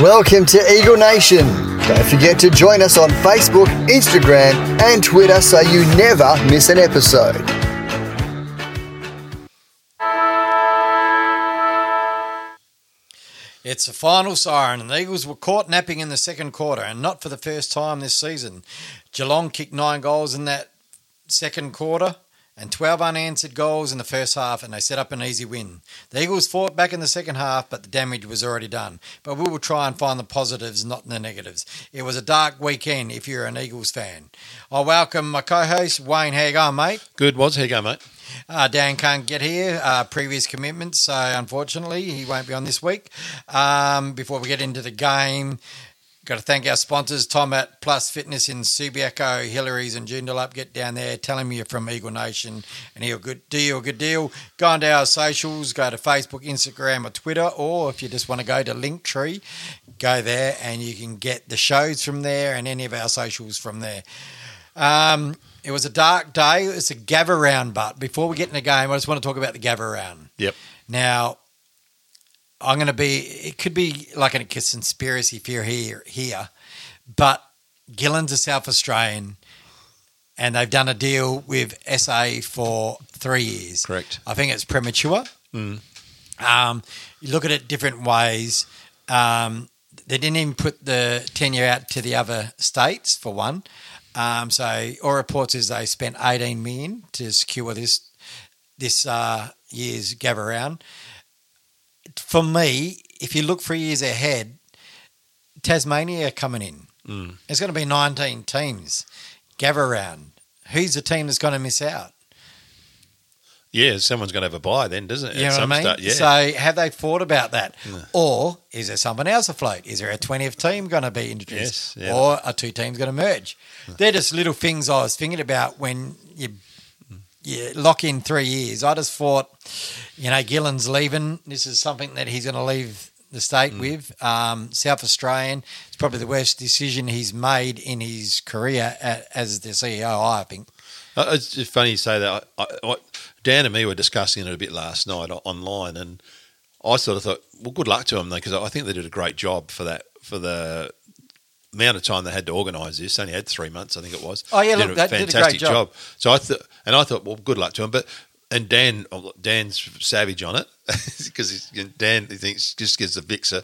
Welcome to Eagle Nation. Don't forget to join us on Facebook, Instagram, and Twitter so you never miss an episode. It's the final siren, and the Eagles were caught napping in the second quarter, and not for the first time this season. Geelong kicked nine goals in that second quarter and 12 unanswered goals in the first half, and they set up an easy win. The Eagles fought back in the second half, but the damage was already done. But we will try and find the positives, not the negatives. It was a dark weekend if you're an Eagles fan. I welcome my co host, Wayne. How you going, mate? Good was. How you going, mate? Uh, Dan can't get here, uh, previous commitments, so unfortunately he won't be on this week. Um, before we get into the game, got to thank our sponsors, Tom at Plus Fitness in Subiaco, Hillary's and Joondalup. Get down there, tell him you're from Eagle Nation, and he'll good do you a good deal. Go onto our socials, go to Facebook, Instagram, or Twitter, or if you just want to go to Linktree, go there and you can get the shows from there and any of our socials from there. Um, it was a dark day. It's a gather round, but before we get in the game, I just want to talk about the gather round. Yep. Now, I'm going to be. It could be like a conspiracy theory here, here, but Gillon's a South Australian, and they've done a deal with SA for three years. Correct. I think it's premature. Mm. Um, you look at it different ways. Um, they didn't even put the tenure out to the other states for one. Um, so all reports is they spent 18 million to secure this this uh, year's gather round. For me, if you look three years ahead, Tasmania are coming in. Mm. There's going to be 19 teams gather round. Who's the team that's going to miss out? Yeah, someone's going to have a buy then, doesn't it? You know what I mean? sta- yeah. So have they thought about that? Or is there someone else afloat? Is there a 20th team going to be introduced? Yes, yeah. Or are two teams going to merge? They're just little things I was thinking about when you you lock in three years. I just thought, you know, Gillon's leaving. This is something that he's going to leave the state Mm. with. Um, South Australian. It's probably the worst decision he's made in his career a- as the CEO, I think. Uh, It's just funny you say that. I, I, I, Dan and me were discussing it a bit last night online, and I sort of thought, well, good luck to them though, because I think they did a great job for that for the amount of time they had to organise this. Only had three months, I think it was. Oh, yeah, Did look, they did a great job. So I thought, and I thought, well, good luck to him. But and Dan, oh, Dan's savage on it because Dan he thinks just gives the Vixer.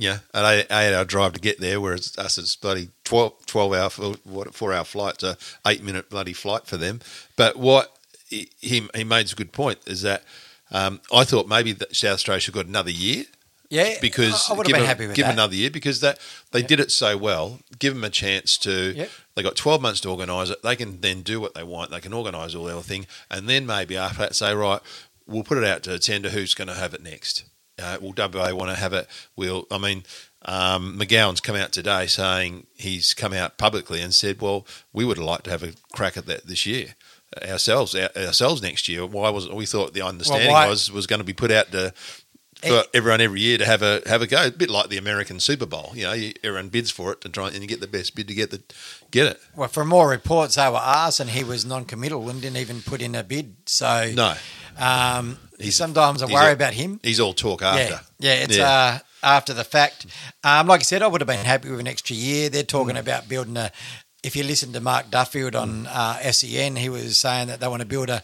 Yeah, an eight, eight hour drive to get there, whereas us it's bloody 12, 12 hour, what, four hour flight, a eight minute bloody flight for them. But what he, he he made a good point is that um, I thought maybe that South Australia should have got another year Yeah, because I, would have give been happy with give that. another year because that they did it so well. Give them a chance to. Yep. They got twelve months to organise it. They can then do what they want. They can organise all their thing, and then maybe after that say right, we'll put it out to tender. Who's going to have it next? Uh, will WA want to have it? We'll. I mean. Um, McGowan's come out today saying he's come out publicly and said, "Well, we would like to have a crack at that this year ourselves, ourselves next year." Why was we thought the understanding why- was was going to be put out to for everyone every year to have a have a go. A bit like the American Super Bowl. You know, you, everyone bids for it and try and you get the best bid to get the get it. Well, from more reports, they were asked, and he was non-committal and didn't even put in a bid. So No, um, He's- sometimes I he's worry all- about him. he's all talk after. Yeah, yeah, it's Uh, after the fact. Um, like I said, I would have been happy with an extra year. They're talking Mm. about building a. If you listen to Mark Duffield on uh, SEN, he was saying that they want to build a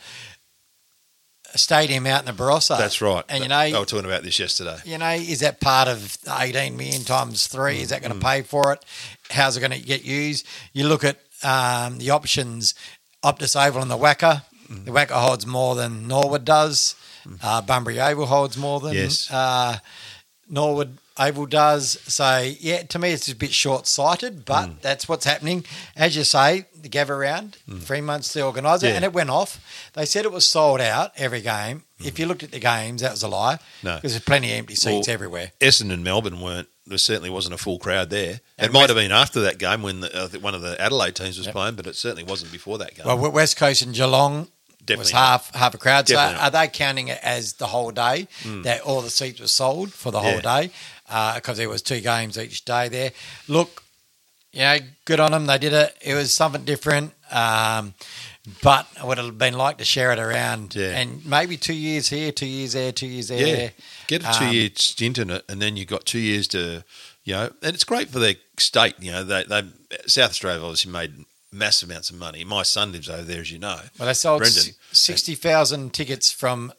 stadium out in the Barossa. That's right. And you they know, were talking about this yesterday. you know, is that part of 18 million times three? Is that Mm. going to pay for it? How's it going to get used? You look at um, the options, Optus Oval and the WACA. Mm. The WACA holds more than Norwood does. Uh, Bunbury Oval holds more than Yes. uh, Norwood Oval does. say, yeah, to me, it's a bit short sighted, but Mm. that's what's happening. As you say, the gather round, three months to organise it, Mm. Yeah. and it went off. They said it was sold out every game. If you looked at the games, that was a lie. Mm. No. Because there's plenty of empty seats Well, everywhere. Essendon and Melbourne weren't. There certainly wasn't a full crowd there. And it might West- have been after that game when the, think one of the Adelaide teams was playing, but it certainly wasn't before that game. Well, West Coast and Geelong Definitely was not. half half a crowd. So Definitely not. are they counting it as the whole day that all the seats were sold for the whole day? Because there was two games each day there. Look, you know, good on them. They did it. It was something different. Um, but it would have been like to share it around. Yeah. And maybe two years here, two years there, two years there. Yeah, get a two Um, year stint in it, and then you've got two years to, you know, and it's great for their state. You know, they, they South Australia obviously made massive amounts of money. My son lives over there, as you know. Well, they sold Brendan. 60,000 tickets from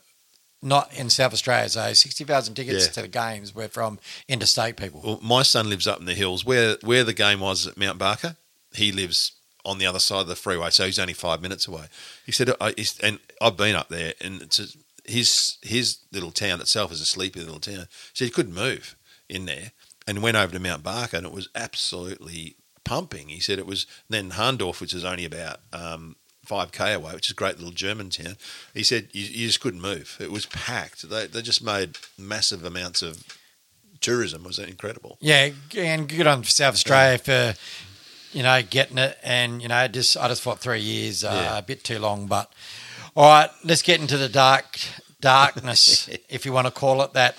not in South Australia. So 60,000 tickets Yeah. to the games were from interstate people. Well, my son lives up in the hills where where the game was at Mount Barker. He lives on the other side of the freeway, so he's only five minutes away. He said, and I've been up there, and it's a, his his little town itself is a sleepy little town. So he couldn't move in there, and went over to Mount Barker, and it was absolutely pumping. He said it was then Hahndorf, which is only about um, 5k away, which is a great little German town. He said you, you just couldn't move. It was packed. They, they just made massive amounts of tourism. It was incredible. Yeah, and good on South Australia for you know getting it, and you know just I just thought three years uh, Yeah. a bit too long, but all right, let's get into the dark darkness, if you want to call it that.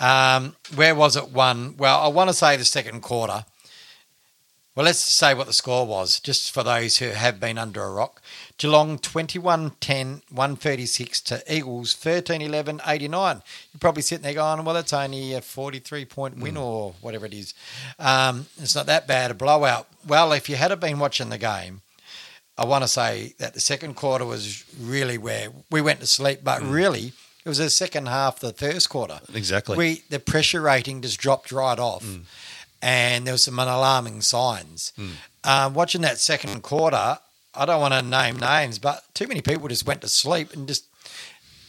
Um, where was it one? Well, I want to say the second quarter. Well, let's say what the score was, just for those who have been under a rock. Geelong 21 10, 136 to Eagles 13 11, 89. You're probably sitting there going, well, that's only a 43 point win hmm. or whatever it is. Um, it's not that bad a blowout. Well, if you had been watching the game, I want to say that the second quarter was really where we went to sleep, but hmm. really it was the second half, the first quarter. Exactly. We the pressure rating just dropped right off, hmm. And there was some alarming signs. Um, watching that second quarter, I don't want to name names, but too many people just went to sleep and just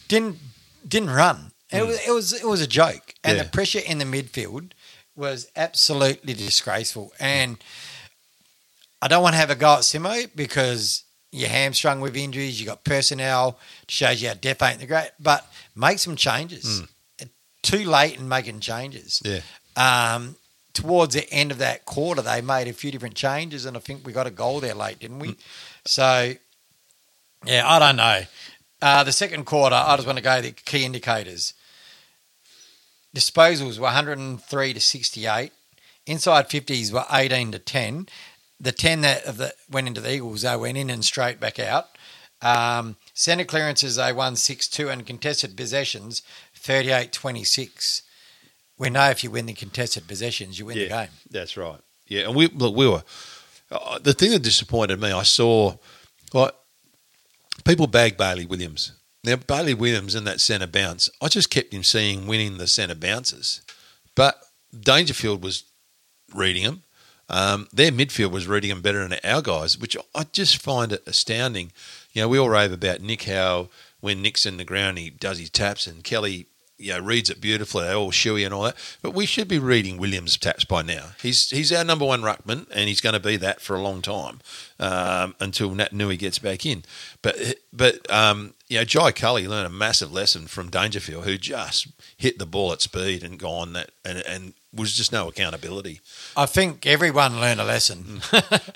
didn't didn't run. And It was it was it was a joke, and Yeah. the pressure in the midfield was absolutely disgraceful. And I don't want to have a go at Simo because you're hamstrung with injuries. You got personnel shows you how deaf ain't the great, but make some changes. Too late in making changes. Yeah. Um, towards the end of that quarter, they made a few different changes, and I think we got a goal there late, didn't we? So, yeah, I don't know. Uh, the second quarter, I just want to go the key indicators. Disposals were 103 to 68. Inside 50s were 18 to 10. The 10 that of the, went into the Eagles, they went in and straight back out. Um, centre clearances, they won 6 2, and contested possessions, 38 26. We know if you win the contested possessions, you win the game. That's right. Yeah, and we look, we were uh, the thing that disappointed me. I saw like people bag Bailey Williams. Now Bailey Williams in that centre bounce, I just kept him seeing winning the centre bounces, but Dangerfield was reading them. Um, their midfield was reading them better than our guys, which I just find it astounding. You know, we all rave about Nick how when Nick's in the ground he does his taps and Kelly you know, reads it beautifully, they're all shoey and all that. But we should be reading Williams' taps by now. He's he's our number one ruckman, and he's going to be that for a long time um, until Naitanui gets back in. But but um, you know, Jai Culley learned a massive lesson from Dangerfield, who just hit the ball at speed and gone that, and and was just no accountability. I think everyone learned a lesson.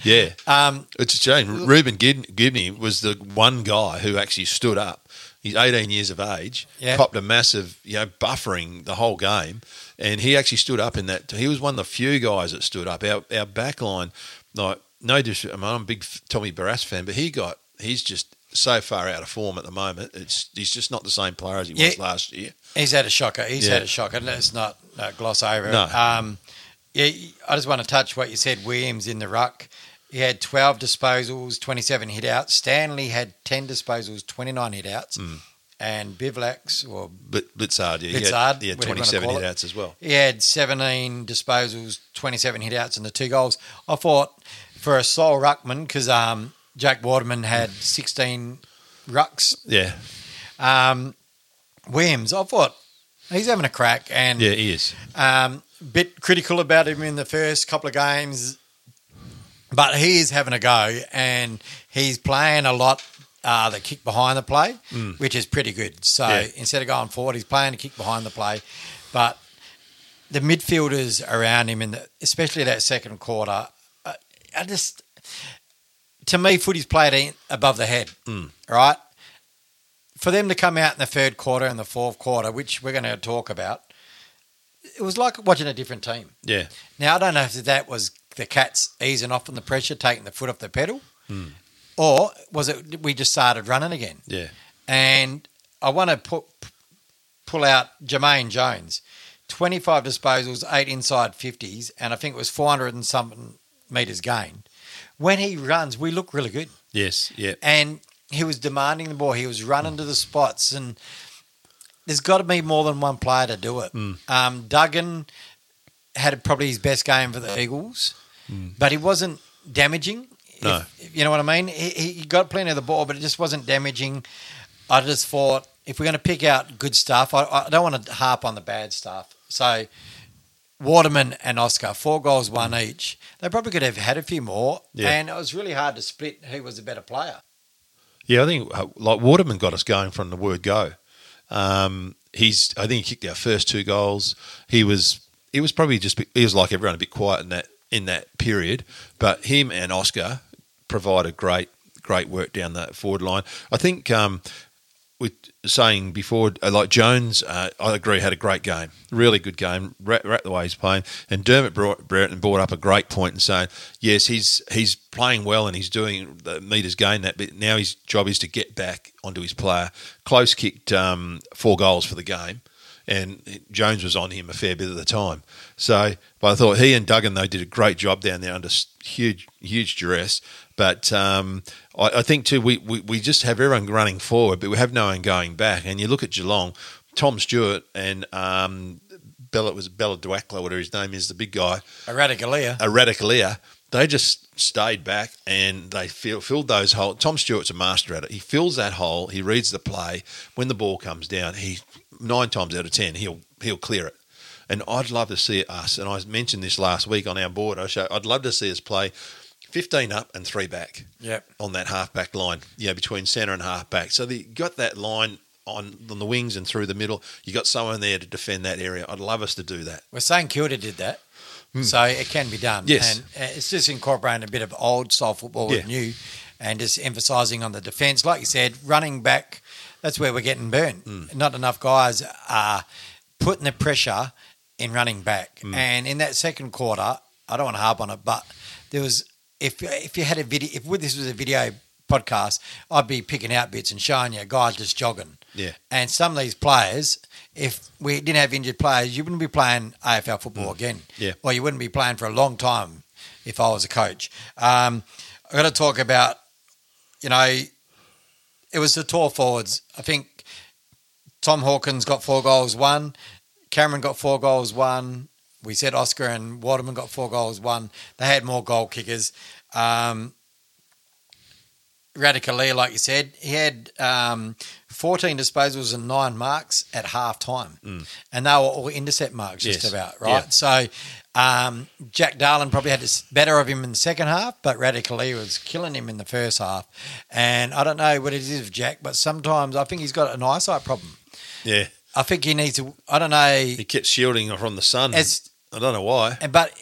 Yeah, um, it's a shame. Ruben Gid- Ginbey was the one guy who actually stood up. He's 18 years of age, Yeah. copped a massive, you know, buffering the whole game, and he actually stood up in that. He was one of the few guys that stood up. Our our back line, like no dis- I mean, I'm a big Tommy Barrass fan, but he got he's just so far out of form at the moment. It's he's just not the same player as he was last year. He's had a shocker. He's Yeah. had a shocker. Let's not uh, gloss over No. it. Um, yeah, I just want to touch what you said. Williams in the ruck. He had 12 disposals, 27 hitouts. Stanley had 10 disposals, 29 hitouts. Hmm. And Bivlax, or Blitzard, yeah, he Blitzard, had, he had you wanna 27 call it. hitouts as well. he had 17 disposals, 27 hitouts, and the two goals. I thought for a sole ruckman, because um, Jack Waterman had 16 rucks. Yeah, Um, Williams, I thought he's having a crack. And yeah, he is. um, bit critical about him in the first couple of games, but he is having a go and he's playing a lot. Uh, the kick behind the play, which is pretty good. So Mm. Yeah. instead of going forward, he's playing the kick behind the play. But the midfielders around him, in the, especially that second quarter, uh, I just to me, footy's played above the head, Mm. right? For them to come out in the third quarter and the fourth quarter, which we're going to talk about, it was like watching a different team. Yeah, Now I don't know if that was the Cats easing off on the pressure, taking the foot off the pedal, hmm. or was it we just started running again? Yeah. And I want to put pull out Jamaine Jones, twenty five disposals, eight inside fifties, and I think it was four hundred and something meters gained. When he runs, we look really good, Yes. Yeah. and he was demanding the ball. He was running hmm. to the spots, and there's got to be more than one player to do it. Hmm. Um, Duggan had probably his best game for the Eagles, but he wasn't damaging. No. If- you know what I mean? He, he he got plenty of the ball, but it just wasn't damaging. I just thought if we're going to pick out good stuff, I, I don't want to harp on the bad stuff. So Waterman and Oscar, four goals, one each. They probably could have had a few more, Yeah. and it was really hard to split who was a better player. Yeah, I think uh, like Waterman got us going from the word go. Um, he's, I think he kicked our first two goals. He was, he was probably just, he was like everyone a bit quiet in that in that period. But him and Oscar provided great, great work down that forward line. I think um, with saying before, uh, like Jones, uh, I agree, had a great game, really good game. Rat, rat the way he's playing, and Dermott brought, Brereton brought up a great point and saying, yes, he's he's playing well and he's doing the meters gain that, but now his job is to get back onto his player. Close kicked um, four goals for the game. And Jones was on him a fair bit of the time. So, but I thought he and Duggan though did a great job down there under huge, huge duress. But um, I, I think too, we, we, we just have everyone running forward, but we have no one going back. And you look at Geelong, Tom Stewart and um, Bella was Bella Duakla, whatever his name is, the big guy, Eradicalia. a Ratugolea, they just stayed back and they fill, filled those holes. Tom Stewart's a master at it. He fills that hole. He reads the play. When the ball comes down, he nine times out of ten he'll he'll clear it. And I'd love to see us. And I mentioned this last week on our board. I show I'd love to see us play fifteen up and three back Yep. on that half back line. Yeah, between centre and half back. So the, you got that line on on the wings and through the middle. You got someone there to defend that area. I'd love us to do that. We're saying Kilda did that, so it can be done. Yes. and uh, it's just incorporating a bit of old style football with new, and just emphasising on the defence. Like you said, running back. That's where we're getting burnt. Hmm. Not enough guys are putting the pressure in running back. Hmm. And in that second quarter, I don't want to harp on it, but there was if if you had a video, if this was a video podcast, I'd be picking out bits and showing you guys just jogging. Yeah. And some of these players, if we didn't have injured players, you wouldn't be playing AFL football again. Mm. Yeah. Or you wouldn't be playing for a long time if I was a coach. Um, I've got to talk about, you know, it was the tall forwards. I think Tom Hawkins got four goals, one. Cameron got four goals, one. We said Oscar and Waterman got four goals, one. They had more goal kickers. Um, Ratugolea, like you said, he had um, 14 disposals and nine marks at half time. And they were all intercept marks, just Yes. about, right? Yeah. So um, Jack Darling probably had this better of him in the second half, but Ratugolea was killing him in the first half. And I don't know what it is with Jack, but sometimes I think he's got an eyesight problem. Yeah. I think he needs to, I don't know. He kept shielding from the sun. As- I don't know why. But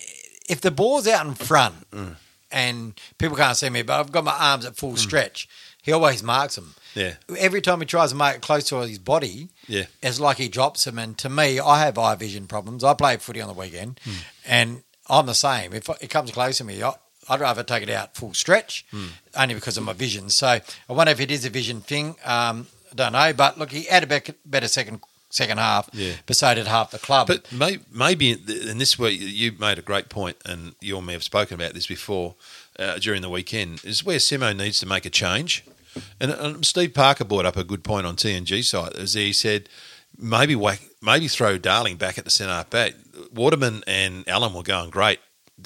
if the ball's out in front Mm. And people can't see me, but I've got my arms at full stretch, he always marks them. Yeah. Every time he tries to make it close to his body, Yeah. it's like he drops them. And to me, I have eye vision problems. I play footy on the weekend, Hmm. and I'm the same. If it comes close to me, I, I'd rather take it out full stretch, Hmm. only because of my vision. So I wonder if it is a vision thing. Um, I don't know, but look, he had a better second second half, Yeah. did half the club. But may, maybe, and this way you made a great point, and you and me have spoken about this before uh, during the weekend, is where Simo needs to make a change. And, and Steve Parker brought up a good point on TNG site, as he said, maybe whack, maybe throw Darling back at the centre half back. Waterman and Allen were going great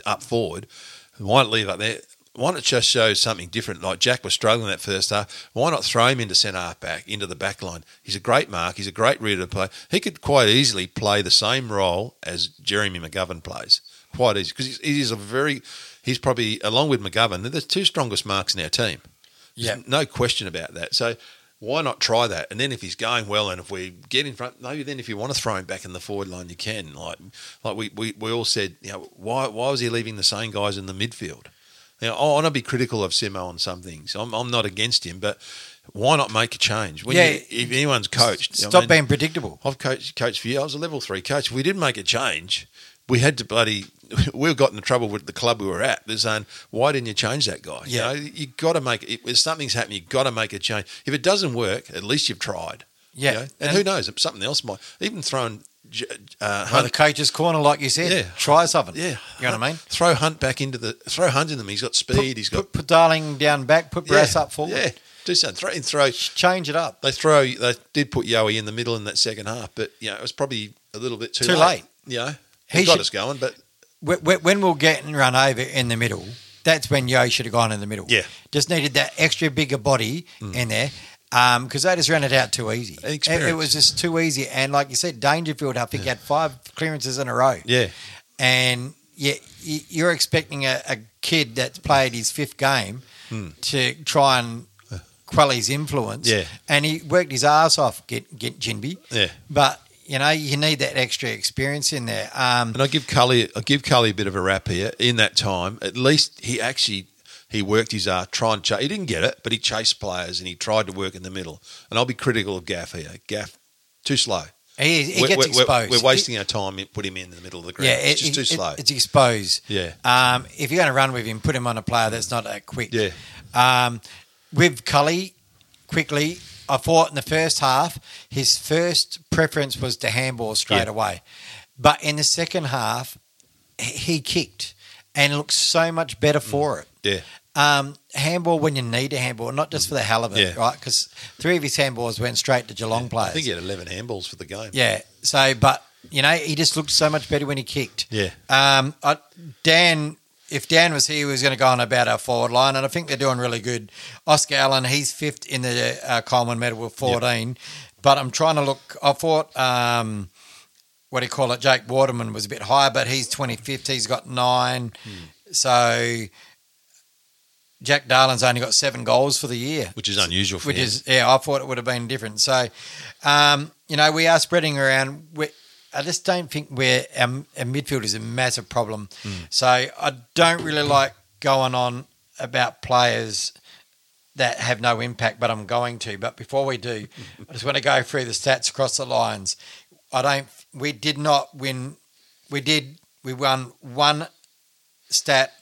up forward. Why not leave up there? Why not just show something different? Like Jack was struggling that first half. Why not throw him into centre half back, into the back line? He's a great mark. He's a great reader to play. He could quite easily play the same role as Jeremy McGovern plays. Quite easy. Because he's, he's a very, he's probably, along with McGovern, they're the two strongest marks in our team. Yeah. no question about that. So why not try that? And then if he's going well, and if we get in front, maybe then if you want to throw him back in the forward line, you can. Like, like we, we, we all said, you know, why why was he leaving the same guys in the midfield? Now, I want to be critical of Simo on some things. I'm, I'm not against him, but why not make a change? When Yeah. you, if anyone's coached, I Stop mean, being predictable. I've coached, coached for you. I was a level three coach. We didn't make a change. We had to bloody we've got into trouble with the club we were at. They're saying, "Why didn't you change that guy?" Yeah. You know, you got to make it. If something's happening, you have got to make a change. If it doesn't work, at least you've tried. Yeah. You know? and, And- who knows? Something else might even throwing. Uh, By the Hunt, coach's corner, like you said. Yeah. Try something. yeah, You know what I mean? Throw Hunt back into the throw Hunt in them. He's got speed. Put, he's got put, put Darling down back, put Brass yeah, up forward. Yeah, do something. Throw, and throw. Change it up. They throw. They did put Yowie in the middle in that second half, but you know it was probably a little bit too, Too late. You know, He he got should- us going, but Wh- wh- When we're getting run over in the middle, that's when Yeo should have gone in the middle. Yeah. Just needed that extra bigger body in there Um, because they just ran it out too easy. It, it was just too easy. And like you said, Dangerfield, I think, had five clearances in a row. yeah, and yeah, you're expecting a, a kid that's played his fifth game hmm. to try and uh. quell his influence. Yeah. and he worked his ass off. Get get Ginbey. yeah. But you know, you need that extra experience in there. Um, And I give Culley, I give Culley a bit of a rap here. In that time, at least he actually he worked his art, try and chase. He didn't get it, but he chased players and he tried to work in the middle. And I'll be critical of Gaff here. Gaff too slow. he he We're- gets we're, exposed. We're, wasting our time. Put him in the middle of the ground. Yeah, it's it- just too it- slow. It's exposed. Yeah. Um, if you're going to run with him, put him on a player that's not that quick. Yeah. Um, with Culley, quickly, I thought in the first half, his first preference was to handball straight Yeah. away. But in the second half, he he kicked and looked so much better for it. yeah, Um, handball when you need a handball, not just for the hell of it, Yeah. right? Because three of his handballs went straight to Geelong players. I think he had eleven handballs for the game. Yeah. So, but you know, he just looked so much better when he kicked. Yeah. Um, I, Dan, if Dan was here, he was going to go on about our forward line, and I think they're doing really good. Oscar Allen, he's fifth in the uh, Coleman medal with fourteen, but I'm trying to look. I thought. Um, what do you call it? Jake Waterman was a bit higher, but he's 25th. He's got nine. Hmm. So Jack Darling's only got seven goals for the year which is unusual for which him. is yeah, I thought it would have been different. So, um, you know, we are spreading around. we I just don't think we're our, our midfield is a massive problem. So I don't really like going on about players that have no impact, but I'm going to. But before we do, I just want to go through the stats across the lines. I don't. We did not win. We did. We won one stat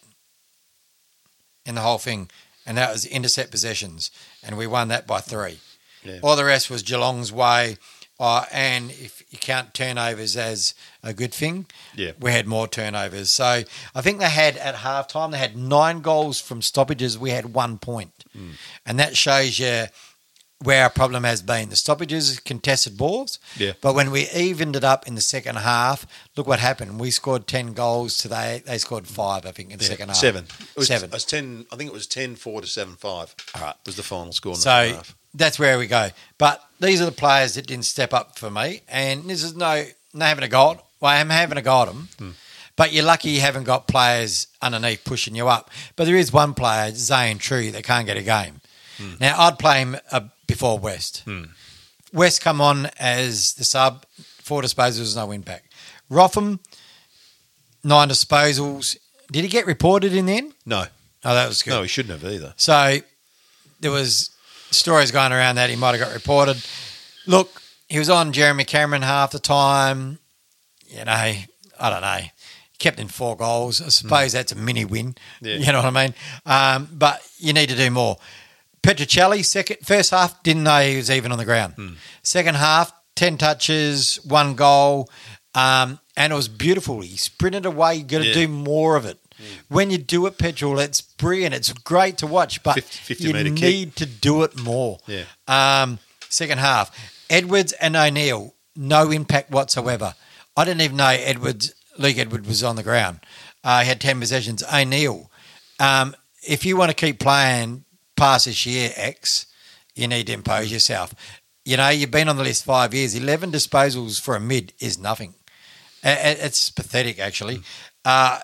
in the whole thing, and that was intercept possessions, and we won that by three. Yeah. All the rest was Geelong's way, uh, and if you count turnovers as a good thing, Yeah. we had more turnovers. So I think they had at halftime they had nine goals from stoppages. We had one point, Hmm. and that shows you where our problem has been. The stoppages, contested balls. Yeah. But when we evened it up in the second half, look what happened. We scored ten goals today. they scored five, I think, in the Yeah, second half. seven. It was, Seven. It was ten. I think it was 10-4 to seven five. All right. Was the final score in the So second half. that's where we go. But these are the players that didn't step up for me, and this is no no having a go. Well, I'm having a go at them, Hmm. but you're lucky you haven't got players underneath pushing you up. But there is one player, Zane Trew, that can't get a game. Hmm. Now I'd play him uh, before West. West come on as the sub, four disposals, no win back. Rotham, nine disposals. Did he get reported in the end? No, Oh, that was good. no, he shouldn't have either. So there was stories going around that he might have got reported. Look, he was on Jeremy Cameron half the time. You know, I don't know. Kept in four goals. I suppose that's a mini win. Yeah. You know what I mean? Um, but you need to do more. Petruccelle, second first half, didn't know he was even on the ground. Second half, ten touches, one goal, um, and it was beautiful. He sprinted away. You got to Yeah. do more of it. When you do it, Petrol, it's brilliant. It's great to watch, but 50 50 you metre kick. need to do it more. Yeah. Um, second half, Edwards and O'Neill, no impact whatsoever. I didn't even know Edwards, Luke Edwards was on the ground. Uh, he had 10 possessions. O'Neill, um, if you want to keep playing past this year, X, you need to impose yourself. You know, you've been on the list five years. 11 disposals for a mid is nothing. It's pathetic, actually. Hmm. Uh,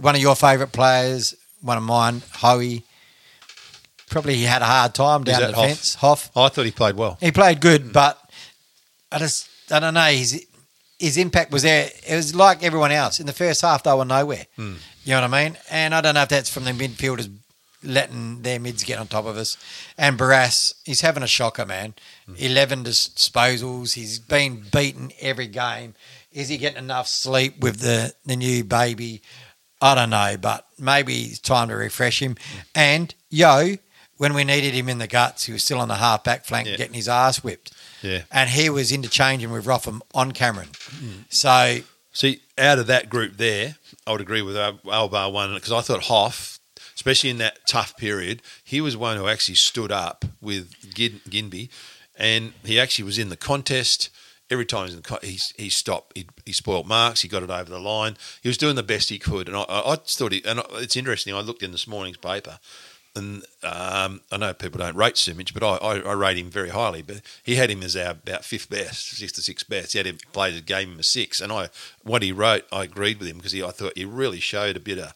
one of your favourite players, one of mine, Hoey, probably he had a hard time down the Hoff? fence. Hoff. Oh, I thought he played well. He played good, hmm. but I just I don't know. His his impact was there. It was like everyone else in the first half. They were nowhere. Hmm. You know what I mean? And I don't know if that's from the midfielders letting their mids get on top of us. And Barrass, he's having a shocker, man. Eleven disposals. He's been beaten every game. Is he getting enough sleep with the the new baby? I don't know, but maybe it's time to refresh him. And Yeo, when we needed him in the guts, he was still on the half back flank Yeah. getting his ass whipped. Yeah. And he was interchanging with Rotham on Cameron. Mm. So See, out of that group there, I would agree with Al- Albar one because I thought Hoff, especially in that tough period, he was one who actually stood up with Gin- Ginbey, and he actually was in the contest. Every time he, was in the co- he, stopped, he, he spoiled marks, he got it over the line. He was doing the best he could, and I, I, I thought he. And it's interesting. I looked in this morning's paper, and um, I know people don't rate Sumich, but I, I, I rate him very highly. But he had him as our about fifth best, sixth to sixth best. He had him played a game him a six, and I what he wrote, I agreed with him because he, I thought he really showed a bit of.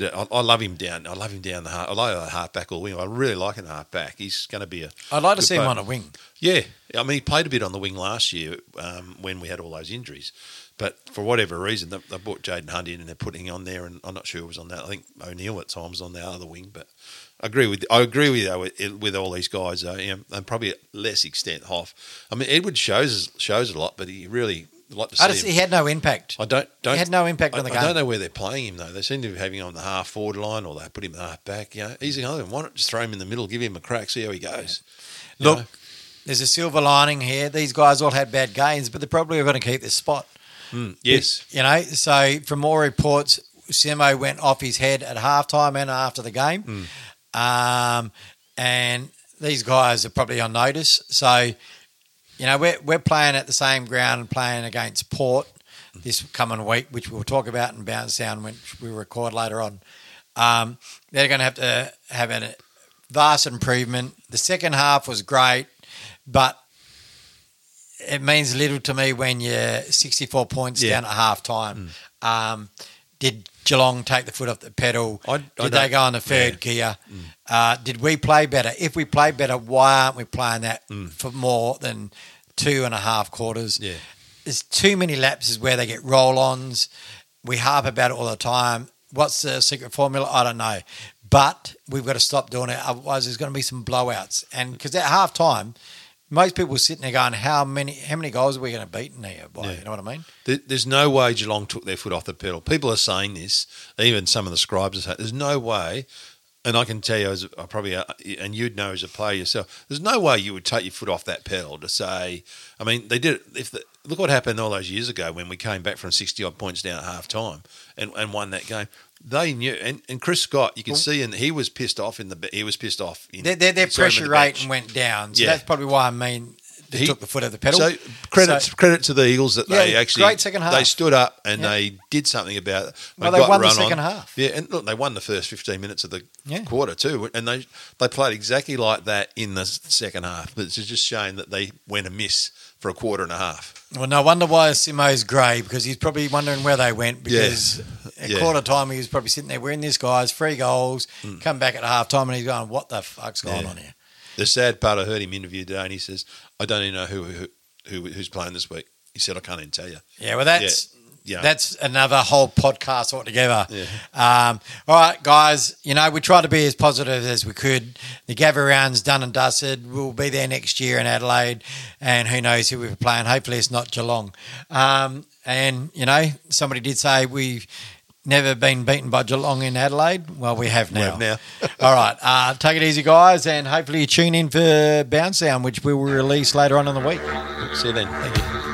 Bit of, I, I love him down. I love him down the heart. I like a half back or wing. I really like him half back. He's going to be a. I'd like to see him on a wing. Yeah, I mean, he played a bit on the wing last year um, when we had all those injuries. But for whatever reason, they, they brought Jayden Hunt in and they're putting him on there, and I'm not sure who was on that. I think O'Neill at times on the other wing, but I agree with I agree with you though, with, with all these guys, though, you know, and probably at less extent Hoff. I mean, Edward shows shows a lot, but he really like to see. I just, he had no impact. I don't don't he had no impact I, on the I game. don't know where they're playing him though. They seem to be having him on the half forward line, or they put him half back. You know, he's another one. Why not just throw him in the middle, give him a crack, see how he goes. You Look, know? there's a silver lining here. These guys all had bad games, but they're probably going to keep this spot. Mm, yes, You know, so from more reports, Simo went off his head at halftime and after the game. Hmm. Um, and these guys are probably on notice. So, you know, we're, we're playing at the same ground and playing against Port this coming week, which we'll talk about in Bounce Down, which we record later on. Um, they're going to have to have a vast improvement. The second half was great, but it means little to me when you're 64 points Yeah. down at half time. Um, did Geelong take the foot off the pedal? I- I did don't- they go on the third gear? Uh, did we play better? If we play better, why aren't we playing that for more than two and a half quarters? Yeah. There's too many lapses where they get roll ons. We harp about it all the time. What's the secret formula? I don't know. But we've got to stop doing it. Otherwise, there's going to be some blowouts. And because at half time, most people sitting there going, "How many? How many goals are we going to beat in here?" By Yeah. you know what I mean? There- There's no way Geelong took their foot off the pedal. People are saying this. Even some of the scribes are saying there's no way. And I can tell you, as I probably, uh, and you'd know as a player yourself, there's no way you would take your foot off that pedal to say. I mean, they did. If the, look what happened all those years ago when we came back from sixty odd points down at half time and, and won that game. They knew, and, and Chris Scott, you can see, and he was pissed off in the. He was pissed off. In, Their, their, their pressure the rate went down. So Yeah. that's probably why I mean they He- took the foot off the pedal. So credit So- credit to the Eagles that they actually great second half. They stood up and Yeah. they did something about it. Well, they won the run on. second half. Yeah, and look, they won the first fifteen minutes of the Yeah. quarter too, and they they played exactly like that in the second half. But it's just shame that they went amiss for a quarter and a half. Well, no wonder why Simo's grey because he's probably wondering where they went because at Yeah. quarter time he was probably sitting there, we're in this guy's three goals, come back at half time and he's going, what the fuck's going. Yeah. on here? The sad part, I heard him interviewed today, and he says, "I don't even know who who, who who's playing this week." He said, "I can't even tell you." Yeah, well, that's Yeah. that's another whole podcast altogether. Yeah. Um, all right, guys. You know, we try to be as positive as we could. The Gather round's done and dusted. We'll be there next year in Adelaide, and who knows who we're playing. Hopefully, it's not Geelong. Um, and you know, somebody did say we've never been beaten by Geelong in Adelaide. Well, we have now. have now. All right. Uh, take it easy, guys, and hopefully you tune in for Bounce Down, which we will release later on in the week. See you then. Thank you.